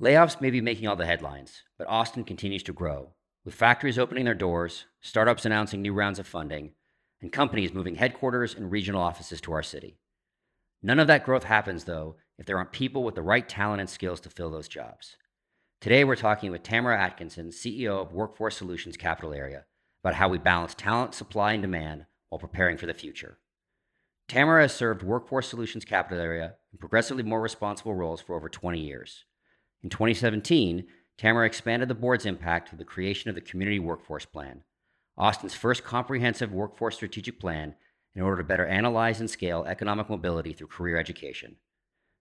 Layoffs may be making all the headlines, but Austin continues to grow, with factories opening their doors, startups announcing new rounds of funding, and companies moving headquarters and regional offices to our city. None of that growth happens, though, if there aren't people with the right talent and skills to fill those jobs. Today, we're talking with Tamara Atkinson, CEO of Workforce Solutions Capital Area, about how we balance talent, supply, and demand while preparing for the future. Tamara has served Workforce Solutions Capital Area in progressively more responsible roles for over 20 years. In 2017, Tamara expanded the board's impact through the creation of the Community Workforce Plan, Austin's first comprehensive workforce strategic plan in order to better analyze and scale economic mobility through career education.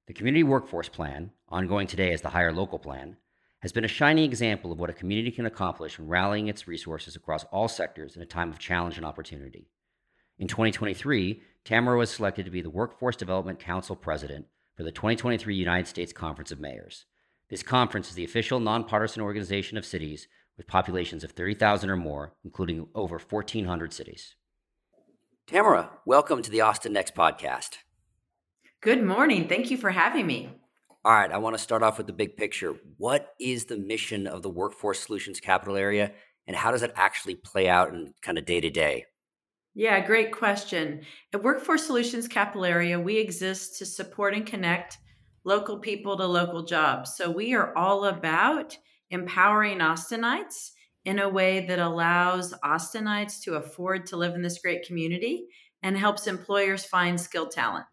The Community Workforce Plan, ongoing today as the Hire Local Plan, has been a shining example of what a community can accomplish when rallying its resources across all sectors in a time of challenge and opportunity. In 2023, Tamara was selected to be the Workforce Development Council President for the 2023 United States Conference of Mayors. This conference is the official nonpartisan organization of cities with populations of 30,000 or more, including over 1,400 cities. Tamara, welcome to the Austin Next podcast. Good morning. Thank you for having me. All right, I want to start off with the big picture. What is the mission of the Workforce Solutions Capital Area, and how does it actually play out in kind of day to day? Yeah, great question. At Workforce Solutions Capital Area, we exist to support and connect local people to local jobs. So we are all about empowering Austinites in a way that allows Austinites to afford to live in this great community and helps employers find skilled talent.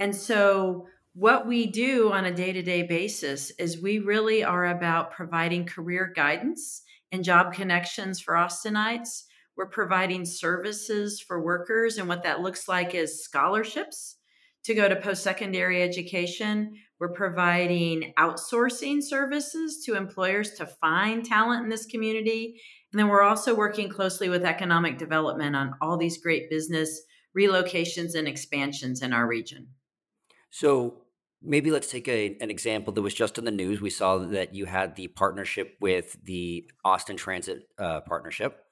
And so, what we do on a day to day basis is we really are about providing career guidance and job connections for Austinites. We're providing services for workers, and what that looks like is scholarships to go to post secondary education. We're providing outsourcing services to employers to find talent in this community. And then we're also working closely with economic development on all these great business relocations and expansions in our region. So, maybe let's take a, an example that was just in the news. We saw that you had the partnership with the Austin Transit uh, Partnership.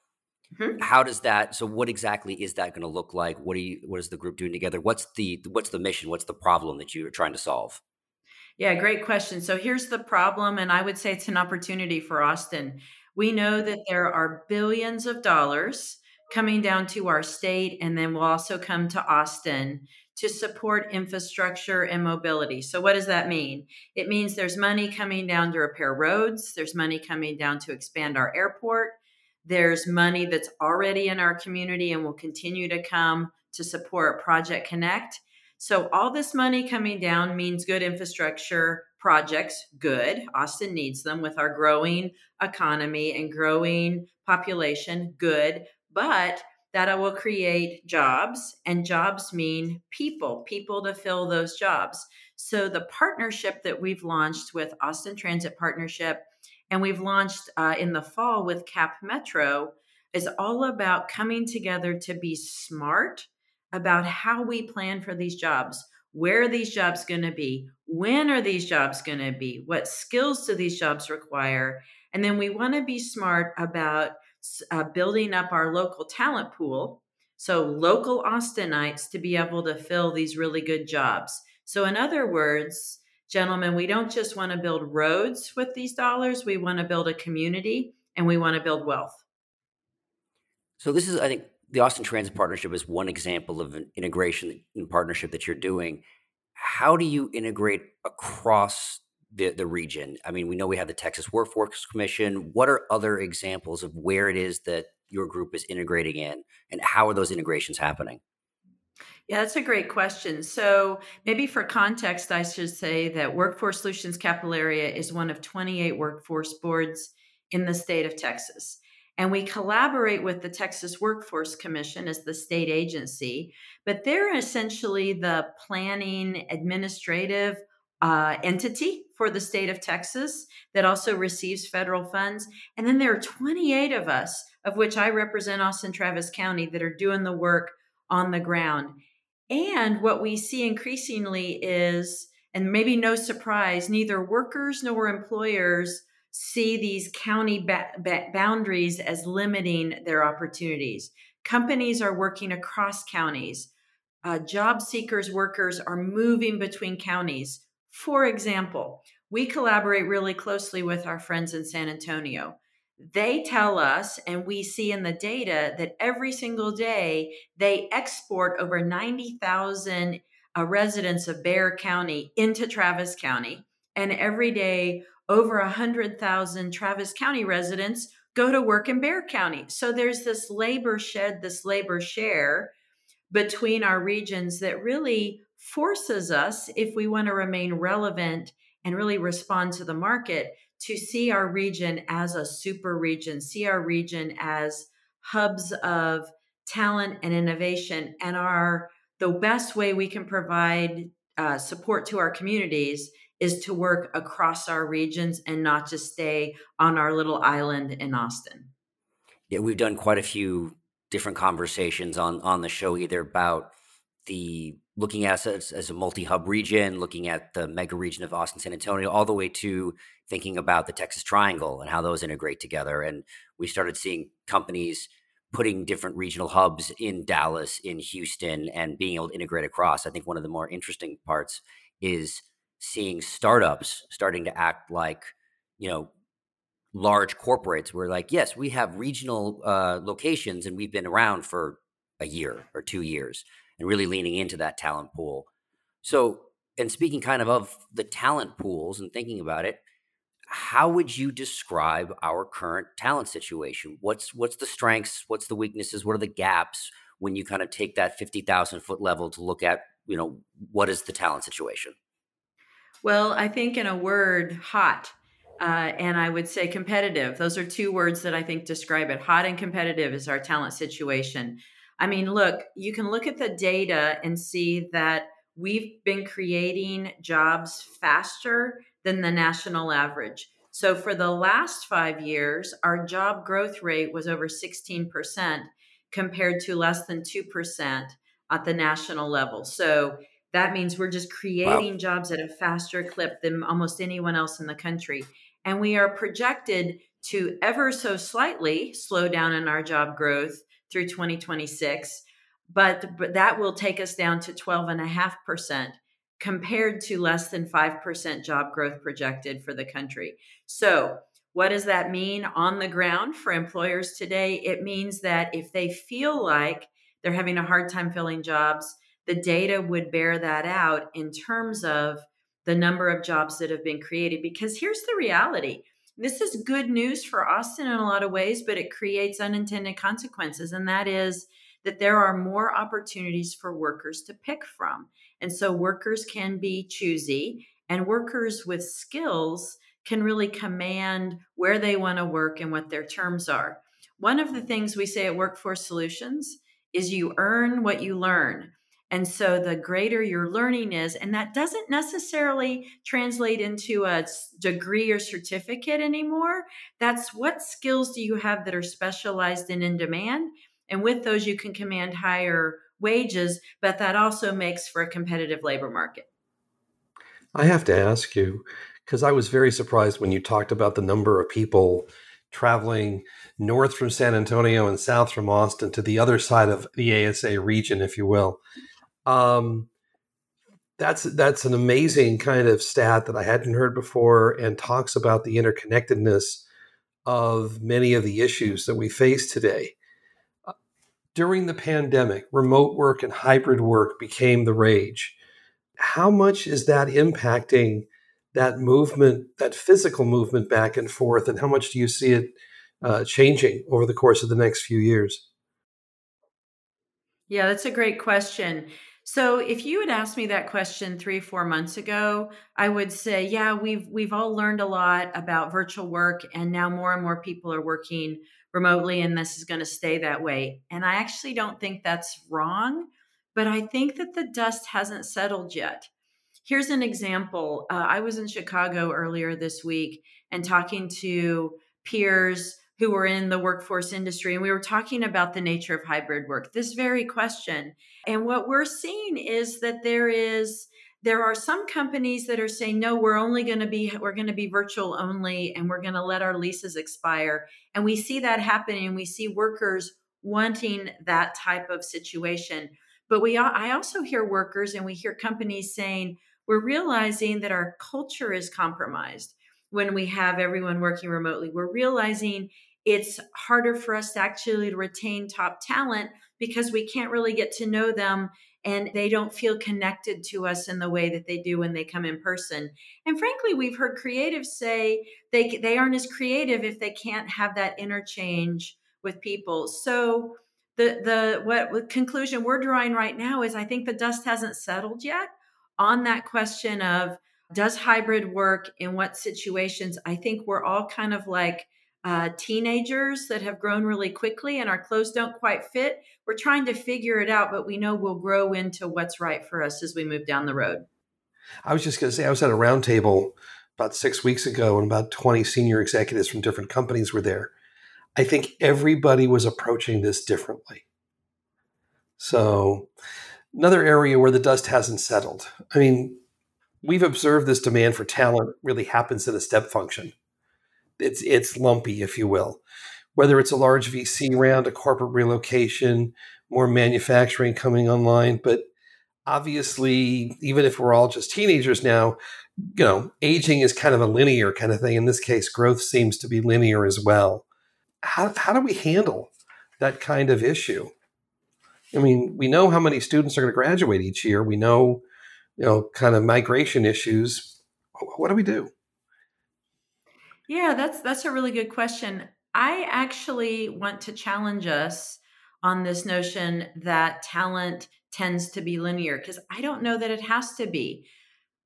Mm-hmm. How does that? So, what exactly is that going to look like? What are you? What is the group doing together? What's the what's the mission? What's the problem that you're trying to solve? Yeah, great question. So here's the problem, and I would say it's an opportunity for Austin. We know that there are billions of dollars coming down to our state, and then will also come to Austin to support infrastructure and mobility. So, what does that mean? It means there's money coming down to repair roads, there's money coming down to expand our airport, there's money that's already in our community and will continue to come to support Project Connect. So, all this money coming down means good infrastructure projects, good. Austin needs them with our growing economy and growing population, good. But that will create jobs, and jobs mean people, people to fill those jobs. So, the partnership that we've launched with Austin Transit Partnership and we've launched uh, in the fall with Cap Metro is all about coming together to be smart about how we plan for these jobs. Where are these jobs going to be? When are these jobs going to be? What skills do these jobs require? And then we want to be smart about uh, building up our local talent pool. So, local Austinites to be able to fill these really good jobs. So, in other words, gentlemen, we don't just want to build roads with these dollars, we want to build a community and we want to build wealth. So, this is, I think, the Austin Transit Partnership is one example of an integration and partnership that you're doing. How do you integrate across the, the region? I mean, we know we have the Texas Workforce Commission. What are other examples of where it is that your group is integrating in, and how are those integrations happening? Yeah, that's a great question. So, maybe for context, I should say that Workforce Solutions Capital Area is one of 28 workforce boards in the state of Texas. And we collaborate with the Texas Workforce Commission as the state agency, but they're essentially the planning administrative uh, entity for the state of Texas that also receives federal funds. And then there are 28 of us, of which I represent Austin Travis County, that are doing the work on the ground. And what we see increasingly is, and maybe no surprise, neither workers nor employers see these county ba- ba- boundaries as limiting their opportunities. Companies are working across counties. Uh, job seekers, workers are moving between counties. For example, we collaborate really closely with our friends in San Antonio. They tell us, and we see in the data, that every single day they export over 90,000 uh, residents of Bexar County into Travis County. And every day, over 100,000 Travis County residents go to work in Bexar County. So there's this labor shed, this labor share between our regions that really forces us, if we want to remain relevant and really respond to the market, to see our region as a super region, see our region as hubs of talent and innovation, and our the best way we can provide uh, support to our communities is to work across our regions and not just stay on our little island in Austin. Yeah, we've done quite a few different conversations on on the show, either about the looking at us as a multi-hub region, looking at the mega region of Austin, San Antonio, all the way to thinking about the Texas Triangle and how those integrate together. And we started seeing companies putting different regional hubs in Dallas, in Houston, and being able to integrate across. I think one of the more interesting parts is seeing startups starting to act like, you know, large corporates. We're like, yes, we have regional uh, locations and we've been around for a year or two years and really leaning into that talent pool. So, and speaking kind of of the talent pools and thinking about it, how would you describe our current talent situation? What's what's the strengths? What's the weaknesses? What are the gaps when you kind of take that fifty thousand foot level to look at you know what is the talent situation? Well, I think in a word, hot. Uh, and I would say competitive. Those are two words that I think describe it. Hot and competitive is our talent situation. I mean, look, you can look at the data and see that we've been creating jobs faster than the national average. So for the last five years, our job growth rate was over 16% compared to less than 2% at the national level. So that means we're just creating wow. jobs at a faster clip than almost anyone else in the country. And we are projected to ever so slightly slow down in our job growth through 2026, but, but that will take us down to 12.5% compared to less than 5% job growth projected for the country. So, what does that mean on the ground for employers today? It means that if they feel like they're having a hard time filling jobs, the data would bear that out in terms of the number of jobs that have been created. Because here's the reality this is good news for Austin in a lot of ways, but it creates unintended consequences. And that is that there are more opportunities for workers to pick from. And so workers can be choosy, and workers with skills can really command where they want to work and what their terms are. One of the things we say at Workforce Solutions is you earn what you learn. And so the greater your learning is, and that doesn't necessarily translate into a degree or certificate anymore. That's what skills do you have that are specialized and in demand? And with those, you can command higher wages, but that also makes for a competitive labor market. I have to ask you, because I was very surprised when you talked about the number of people traveling north from San Antonio and south from Austin to the other side of the ASA region, if you will. Um, that's that's an amazing kind of stat that I hadn't heard before, and talks about the interconnectedness of many of the issues that we face today. Uh, during the pandemic, remote work and hybrid work became the rage. How much is that impacting that movement, that physical movement back and forth, and how much do you see it uh, changing over the course of the next few years? Yeah, that's a great question. So if you had asked me that question 3 4 months ago, I would say, yeah, we've we've all learned a lot about virtual work and now more and more people are working remotely and this is going to stay that way. And I actually don't think that's wrong, but I think that the dust hasn't settled yet. here's an example. Uh, I was in Chicago earlier this week and talking to peers who were in the workforce industry, and we were talking about the nature of hybrid work, this very question. And what we're seeing is that there is there are some companies that are saying no we're only going to be we're going to be virtual only and we're going to let our leases expire. And we see that happening and we see workers wanting that type of situation. But we i also hear workers and we hear companies saying we're realizing that our culture is compromised when we have everyone working remotely. We're realizing it's harder for us to actually retain top talent because we can't really get to know them and they don't feel connected to us in the way that they do when they come in person. And frankly, we've heard creatives say they they aren't as creative if they can't have that interchange with people. So the the what conclusion we're drawing right now is I think the dust hasn't settled yet on that question of does hybrid work in what situations? I think we're all kind of like uh, teenagers that have grown really quickly and our clothes don't quite fit. We're trying to figure it out, but we know we'll grow into what's right for us as we move down the road. I was just going to say, I was at a roundtable about six weeks ago, and about 20 senior executives from different companies were there. I think everybody was approaching this differently. So, another area where the dust hasn't settled. I mean, we've observed this demand for talent really happens in a step function it's it's lumpy, if you will. Whether it's a large VC round, a corporate relocation, more manufacturing coming online, but obviously, even if we're all just teenagers now, you know, aging is kind of a linear kind of thing. In this case, growth seems to be linear as well. How how do we handle that kind of issue? I mean, we know how many students are going to graduate each year. We know, you know, kind of migration issues. What do we do? Yeah, that's that's a really good question. I actually want to challenge us on this notion that talent tends to be linear because I don't know that it has to be.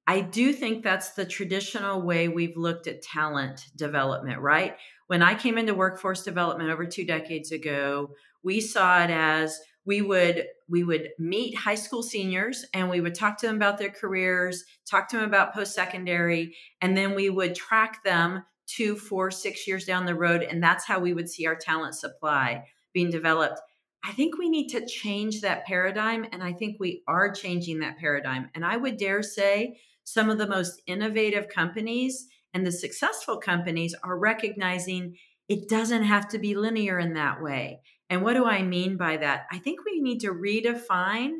I do think that's the traditional way we've looked at talent development, right? When I came into workforce development over 2 decades ago, we saw it as we would we would meet high school seniors and we would talk to them about their careers talk to them about post secondary and then we would track them two, four, six years down the road. And that's how we would see our talent supply being developed. I think we need to change that paradigm. And I think we are changing that paradigm. And I would dare say some of the most innovative companies and the successful companies are recognizing it doesn't have to be linear in that way. And what do I mean by that? I think we need to redefine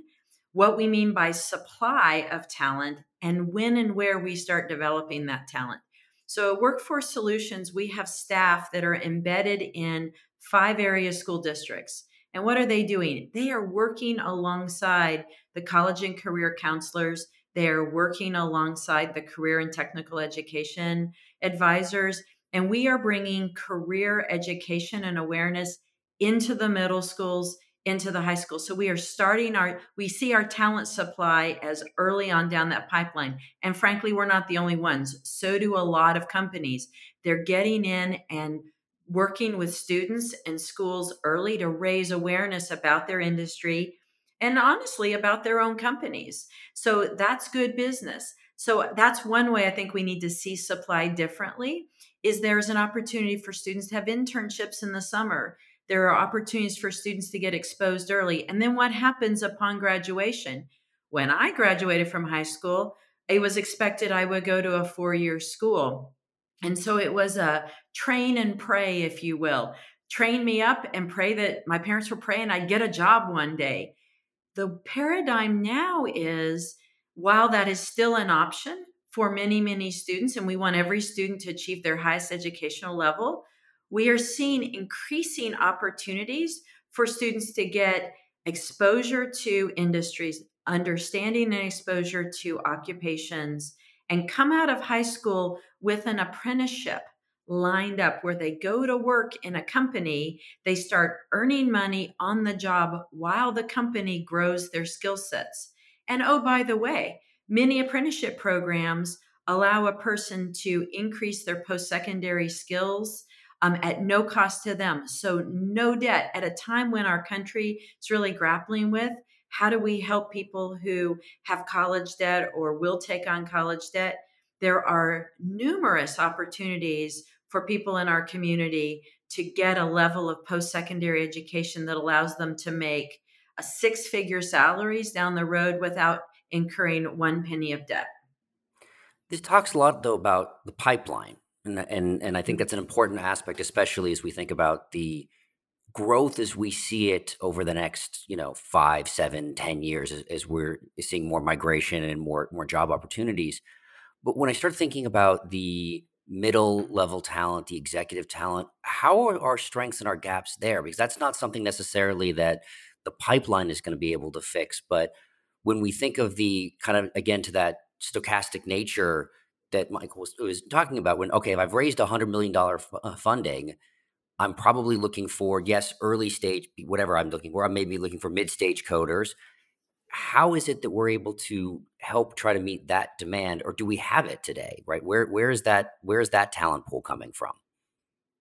what we mean by supply of talent and when and where we start developing that talent. So, Workforce Solutions, we have staff that are embedded in five area school districts. And what are they doing? They are working alongside the college and career counselors. They are working alongside the career and technical education advisors. And we are bringing career education and awareness into the middle schools, into the high school. So we are starting our, we see our talent supply as early on down that pipeline. And frankly, we're not the only ones. So do a lot of companies. They're getting in and working with students and schools early to raise awareness about their industry and honestly about their own companies. So that's good business. So that's one way I think we need to see supply differently is there's an opportunity for students to have internships in the summer there are opportunities for students to get exposed early. And then what happens upon graduation? When I graduated from high school, it was expected I would go to a four year school. And so it was a train and pray, if you will. Train me up and pray that my parents were praying I'd get a job one day. The paradigm now is while that is still an option for many, many students, and we want every student to achieve their highest educational level, we are seeing increasing opportunities for students to get exposure to industries, understanding and exposure to occupations, and come out of high school with an apprenticeship lined up where they go to work in a company, they start earning money on the job while the company grows their skill sets. And oh, by the way, many apprenticeship programs allow a person to increase their post secondary skills um, at no cost to them. So, no debt at a time when our country is really grappling with how do we help people who have college debt or will take on college debt? There are numerous opportunities for people in our community to get a level of post secondary education that allows them to make a six figure salaries down the road without incurring one penny of debt. This talks a lot, though, about the pipeline. And, and, and I think that's an important aspect, especially as we think about the growth as we see it over the next, you know, five, seven, ten years, as, as we're seeing more migration and more more job opportunities. But when I start thinking about the middle level talent, the executive talent, how are our strengths and our gaps there? Because that's not something necessarily that the pipeline is going to be able to fix. But when we think of the kind of again to that stochastic nature that Michael was, was talking about, when okay, if I've raised a hundred million dollar f- uh, funding, I'm probably looking for yes, early stage, whatever I'm looking for. I may be looking for mid stage coders. How is it that we're able to help try to meet that demand, or do we have it today? Right? Where where is that where is that talent pool coming from?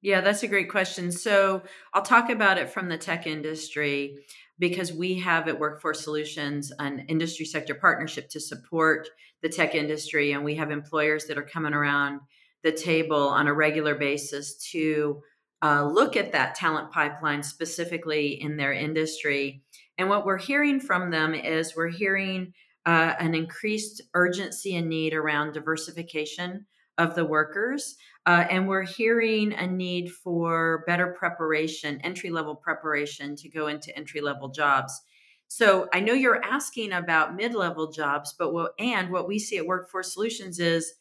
Yeah, that's a great question. So I'll talk about it from the tech industry because we have at Workforce Solutions an industry sector partnership to support the tech industry. And we have employers that are coming around the table on a regular basis to uh, look at that talent pipeline specifically in their industry. And what we're hearing from them is we're hearing uh, an increased urgency and need around diversification of the workers. Uh, and we're hearing a need for better preparation, entry level preparation to go into entry level jobs. So I know you're asking about mid level jobs, but what, and what we see at Workforce Solutions is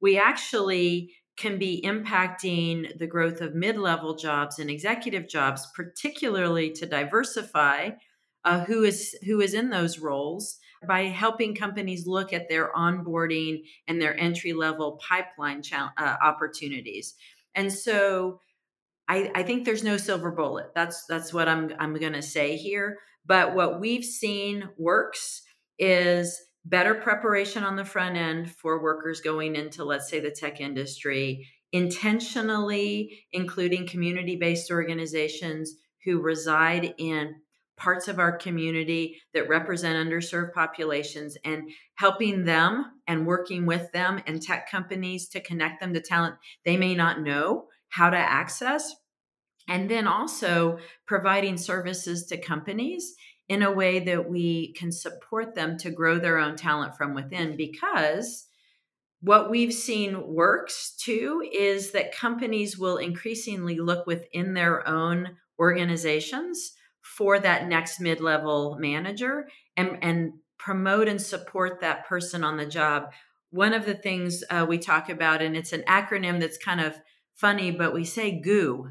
we actually can be impacting the growth of mid level jobs and executive jobs, particularly to diversify uh, who is who is in those roles by helping companies look at their onboarding and their entry level pipeline uh, opportunities. And so I, I, think there's no silver bullet. That's that's what I'm I'm going to say here. But what we've seen works is better preparation on the front end for workers going into let's say the tech industry intentionally including community-based organizations who reside in parts of our community that represent underserved populations and helping them and working with them and tech companies to connect them to talent they may not know how to access. And then also providing services to companies in a way that we can support them to grow their own talent from within because what we've seen works too is that companies will increasingly look within their own organizations for that next mid-level manager and and promote and support that person on the job. One of the things uh, we talk about and it's an acronym that's kind of funny but we say goo.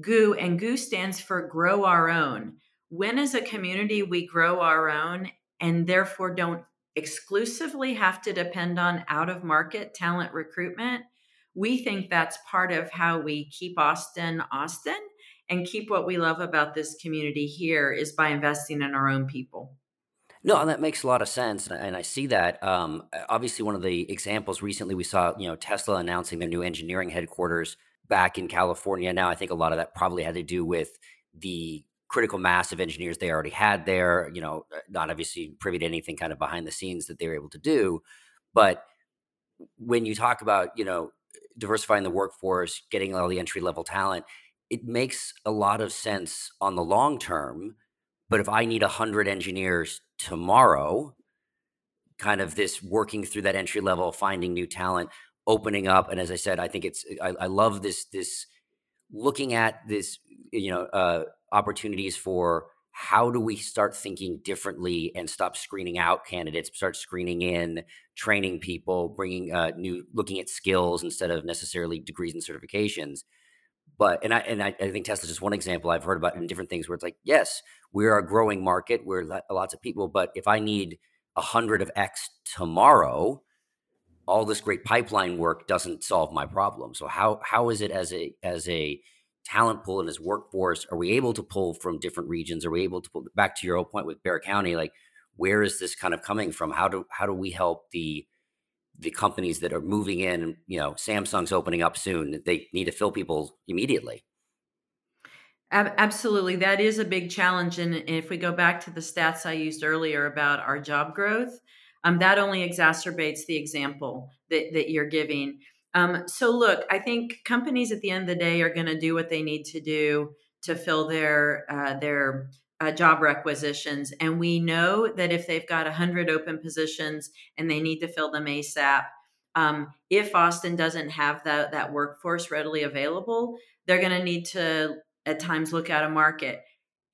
Goo and goo stands for grow our own. When as a community we grow our own and therefore don't exclusively have to depend on out of market talent recruitment we think that's part of how we keep austin austin and keep what we love about this community here is by investing in our own people. No, that makes a lot of sense, and I see that. Um, obviously, one of the examples recently we saw, you know, Tesla announcing their new engineering headquarters back in California. Now, I think a lot of that probably had to do with the critical mass of engineers they already had there. You know, uh, not obviously privy to anything kind of behind the scenes that they were able to do, but when you talk about, you know, diversifying the workforce, getting all the entry level talent, it makes a lot of sense on the long term. But if I need 100 engineers tomorrow, kind of this working through that entry level, finding new talent, opening up. And as I said, I think it's, I, I love this, this looking at this, you know, uh, opportunities for how do we start thinking differently and stop screening out candidates, start screening in, training people, bringing uh, new, looking at skills instead of necessarily degrees and certifications. But and I and I, I think Tesla's just one example I've heard about in different things where it's like, yes, we're a growing market, we're lots of people, but if I need a hundred of X tomorrow, all this great pipeline work doesn't solve my problem. So how how is it as a as a talent pool and as workforce, are we able to pull from different regions? Are we able to pull back to your old point with Bexar County? Like, where is this kind of coming from? How do how do we help the the companies that are moving in, you know, Samsung's opening up soon. They need to fill people immediately. Absolutely. That is a big challenge. And if we go back to the stats I used earlier about our job growth, um, that only exacerbates the example that, that you're giving. Um, so, look, I think companies at the end of the day are going to do what they need to do to fill their uh, their uh, job requisitions, and we know that if they've got hundred open positions and they need to fill them ASAP, um, if Austin doesn't have that that workforce readily available, they're going to need to at times look at a market.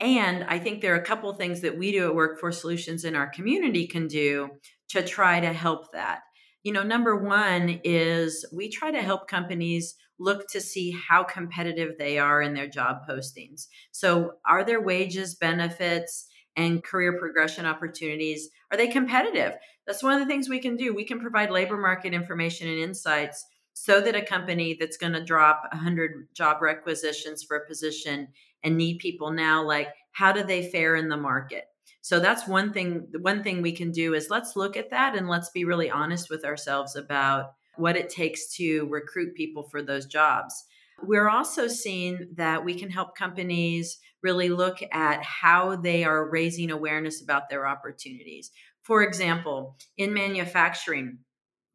And I think there are a couple things that we do at Workforce Solutions in our community can do to try to help that. You know, number one is we try to help companies look to see how competitive they are in their job postings. So, are their wages, benefits, and career progression opportunities are they competitive? That's one of the things we can do. We can provide labor market information and insights so that a company that's going to drop 100 job requisitions for a position and need people now like how do they fare in the market so that's one thing one thing we can do is let's look at that and let's be really honest with ourselves about what it takes to recruit people for those jobs. We're also seeing that we can help companies really look at how they are raising awareness about their opportunities. For example in manufacturing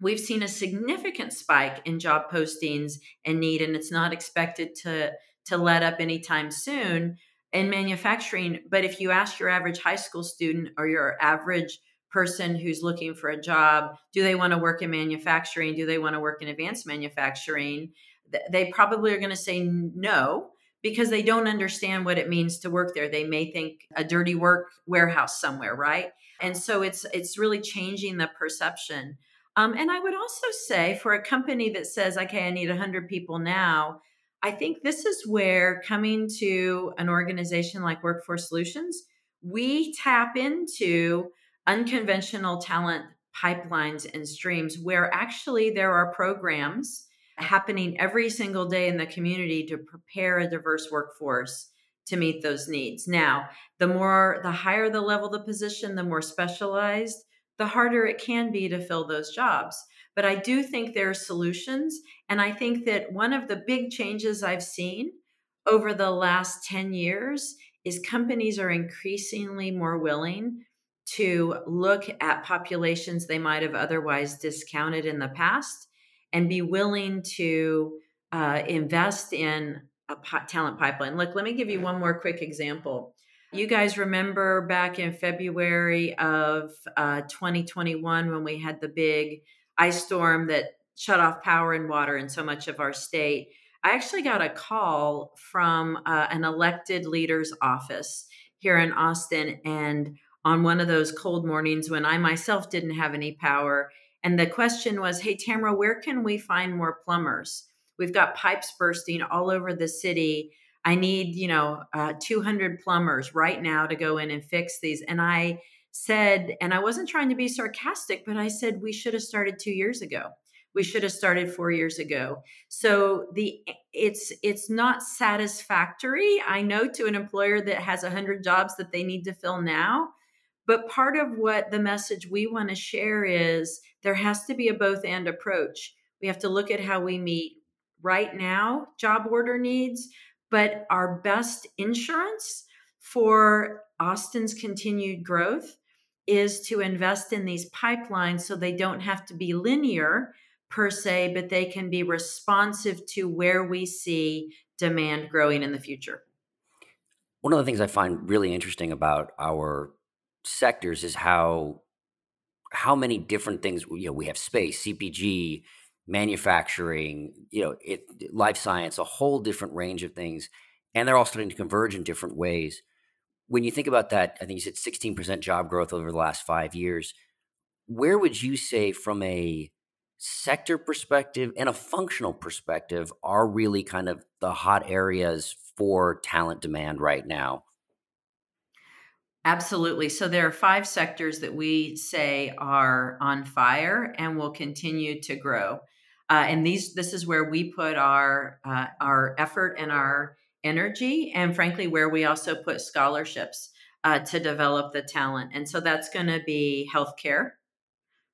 we've seen a significant spike in job postings and need and it's not expected to to let up anytime soon in manufacturing. But if you ask your average high school student or your average person who's looking for a job do they want to work in manufacturing do they want to work in advanced manufacturing they probably are going to say no because they don't understand what it means to work there. They may think a dirty work warehouse somewhere right? And so it's it's really changing the perception. Um, and I would also say for a company that says, okay, I need 100 people now, I think this is where coming to an organization like Workforce Solutions, we tap into unconventional talent pipelines and streams where actually there are programs happening every single day in the community to prepare a diverse workforce to meet those needs. Now, the more the higher the level the position, the more specialized the harder it can be to fill those jobs. But I do think there are solutions. And I think that one of the big changes I've seen over the last 10 years is companies are increasingly more willing to look at populations they might have otherwise discounted in the past and be willing to uh, invest in a talent pipeline. Look, let me give you one more quick example. You guys remember back in February of uh, 2021 when we had the big ice storm that shut off power and water in so much of our state? I actually got a call from uh, an elected leader's office here in Austin. And on one of those cold mornings when I myself didn't have any power, and the question was, Hey, Tamara, where can we find more plumbers? We've got pipes bursting all over the city I need, you know, uh, 200 plumbers right now to go in and fix these. And I said, and I wasn't trying to be sarcastic, but I said, we should have started two years ago. We should have started four years ago. So the it's it's not satisfactory. I know to an employer that has hundred jobs that they need to fill now. But part of what the message we want to share is there has to be a both and approach. We have to look at how we meet right now job order needs, but our best insurance for Austin's continued growth is to invest in these pipelines so they don't have to be linear per se, but they can be responsive to where we see demand growing in the future. One of the things I find really interesting about our sectors is how how many different things you know we have space cpg manufacturing, you know, it, life science, a whole different range of things, and they're all starting to converge in different ways. When you think about that, I think you said 16% job growth over the last five years. Where would you say, from a sector perspective and a functional perspective, are really kind of the hot areas for talent demand right now? Absolutely. So there are five sectors that we say are on fire and will continue to grow. Uh, and these this is where we put our uh, our effort and our energy and frankly where we also put scholarships uh, to develop the talent and so that's going to be healthcare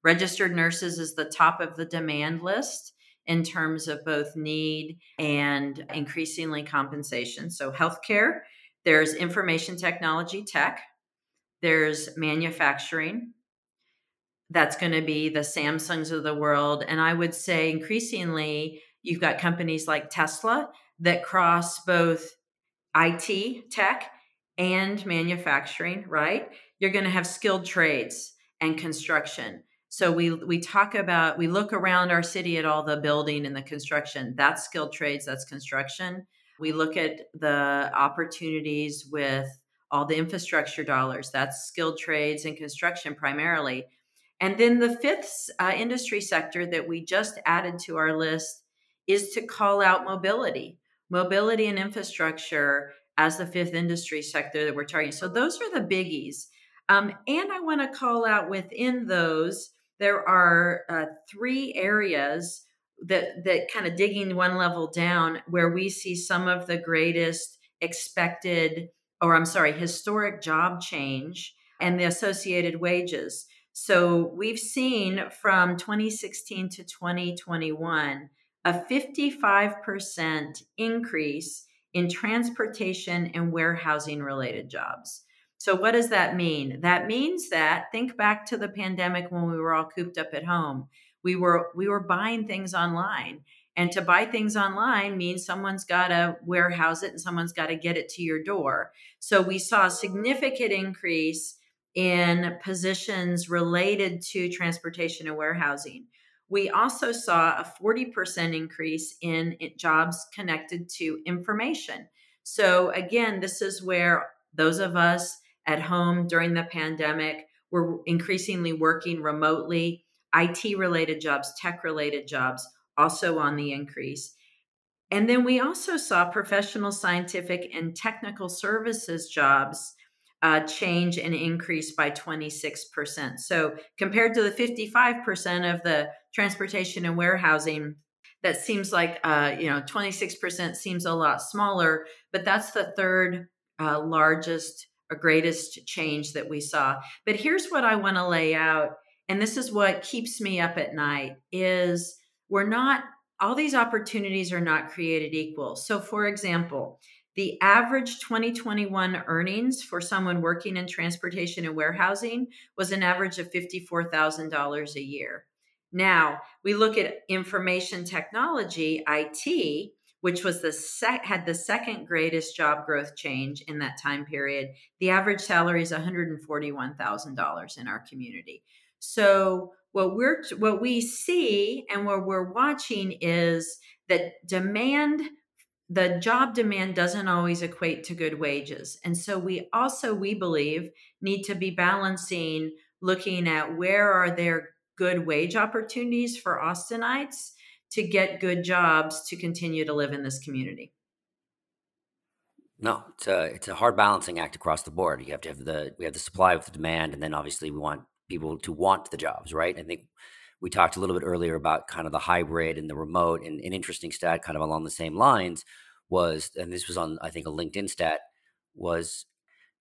registered nurses is the top of the demand list in terms of both need and increasingly compensation. So, healthcare, there's information technology tech, there's manufacturing. That's going to be the Samsungs of the world. And I would say increasingly, you've got companies like Tesla that cross both IT tech and manufacturing, right? You're going to have skilled trades and construction. So we we talk about we look around our city at all the building and the construction. That's skilled trades, that's construction. We look at the opportunities with all the infrastructure dollars. That's skilled trades and construction primarily. And then the fifth uh, industry sector that we just added to our list is to call out mobility, mobility and infrastructure as the fifth industry sector that we're targeting. So those are the biggies. Um, and I want to call out within those there are uh, three areas that that kind of digging one level down where we see some of the greatest expected or I'm sorry, historic job change and the associated wages. So we've seen from 2016 to 2021 a 55% increase in transportation and warehousing related jobs. So, what does that mean? That means that think back to the pandemic when we were all cooped up at home. We were we were buying things online. And to buy things online means someone's got to warehouse it and someone's got to get it to your door. So we saw a significant increase in positions related to transportation and warehousing. We also saw a 40% increase in jobs connected to information. So, again, this is where those of us at home during the pandemic. We're increasingly working remotely. IT related jobs, tech related jobs, also on the increase. And then we also saw professional, scientific, and technical services jobs uh, change and increase by 26%. So compared to the 55% of the transportation and warehousing, that seems like, uh, you know, 26% seems a lot smaller, but that's the third uh, largest a greatest change that we saw. But here's what I want to lay out, and this is what keeps me up at night is we're not all these opportunities are not created equal. So for example, the average 2021 earnings for someone working in transportation and warehousing was an average of $54,000 a year. Now, we look at information technology, IT, which was the sec- had the second greatest job growth change in that time period. The average salary is $141,000 in our community. So what we're what we see and what we're watching is that demand the job demand doesn't always equate to good wages. And so we also we believe need to be balancing looking at where are there good wage opportunities for Austinites to get good jobs to continue to live in this community. No, it's a it's a hard balancing act across the board. You have to have the we have the supply with the demand, and then obviously we want people to want the jobs, right? I think we talked a little bit earlier about kind of the hybrid and the remote, and an interesting stat, kind of along the same lines, was and this was on I think a LinkedIn stat was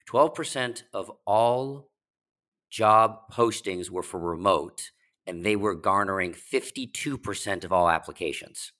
twelve percent of all job postings were for remote, and they were garnering 52% of all applications.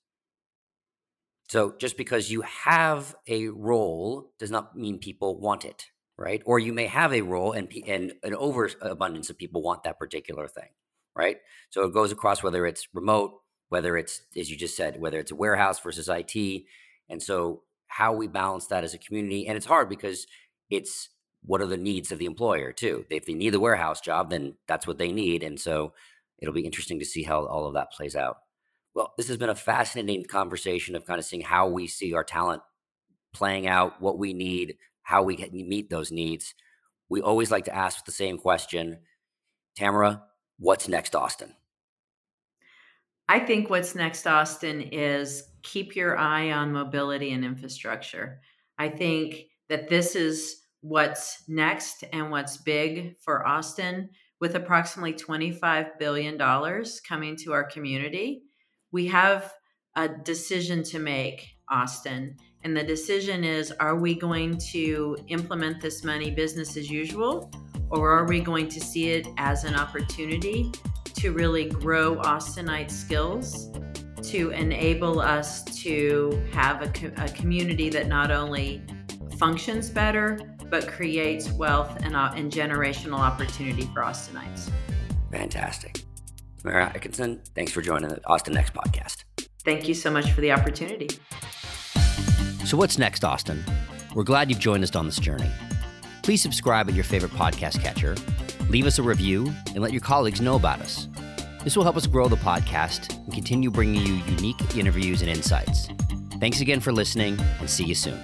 So just because you have a role does not mean people want it, right? Or you may have a role and and an overabundance of people want that particular thing, right? So it goes across whether it's remote, whether it's as you just said, whether it's a warehouse versus IT, and so how we balance that as a community, and it's hard because it's what are the needs of the employer too. If they need the warehouse job, then that's what they need, and so it'll be interesting to see how all of that plays out. Well, this has been a fascinating conversation of kind of seeing how we see our talent playing out, what we need, how we can meet those needs. We always like to ask the same question Tamara, what's next, Austin? I think what's next, Austin, is keep your eye on mobility and infrastructure. I think that this is what's next and what's big for Austin with approximately $25 billion coming to our community, we have a decision to make, Austin. And the decision is are we going to implement this money business as usual, or are we going to see it as an opportunity to really grow Austinite skills, to enable us to have a, co- a community that not only functions better, but creates wealth and, uh, and generational opportunity for Austinites. Fantastic. Tamara Atkinson, thanks for joining the Austin Next podcast. Thank you so much for the opportunity. So, what's next, Austin? We're glad you've joined us on this journey. Please subscribe at your favorite podcast catcher, leave us a review, and let your colleagues know about us. This will help us grow the podcast and continue bringing you unique interviews and insights. Thanks again for listening, and see you soon.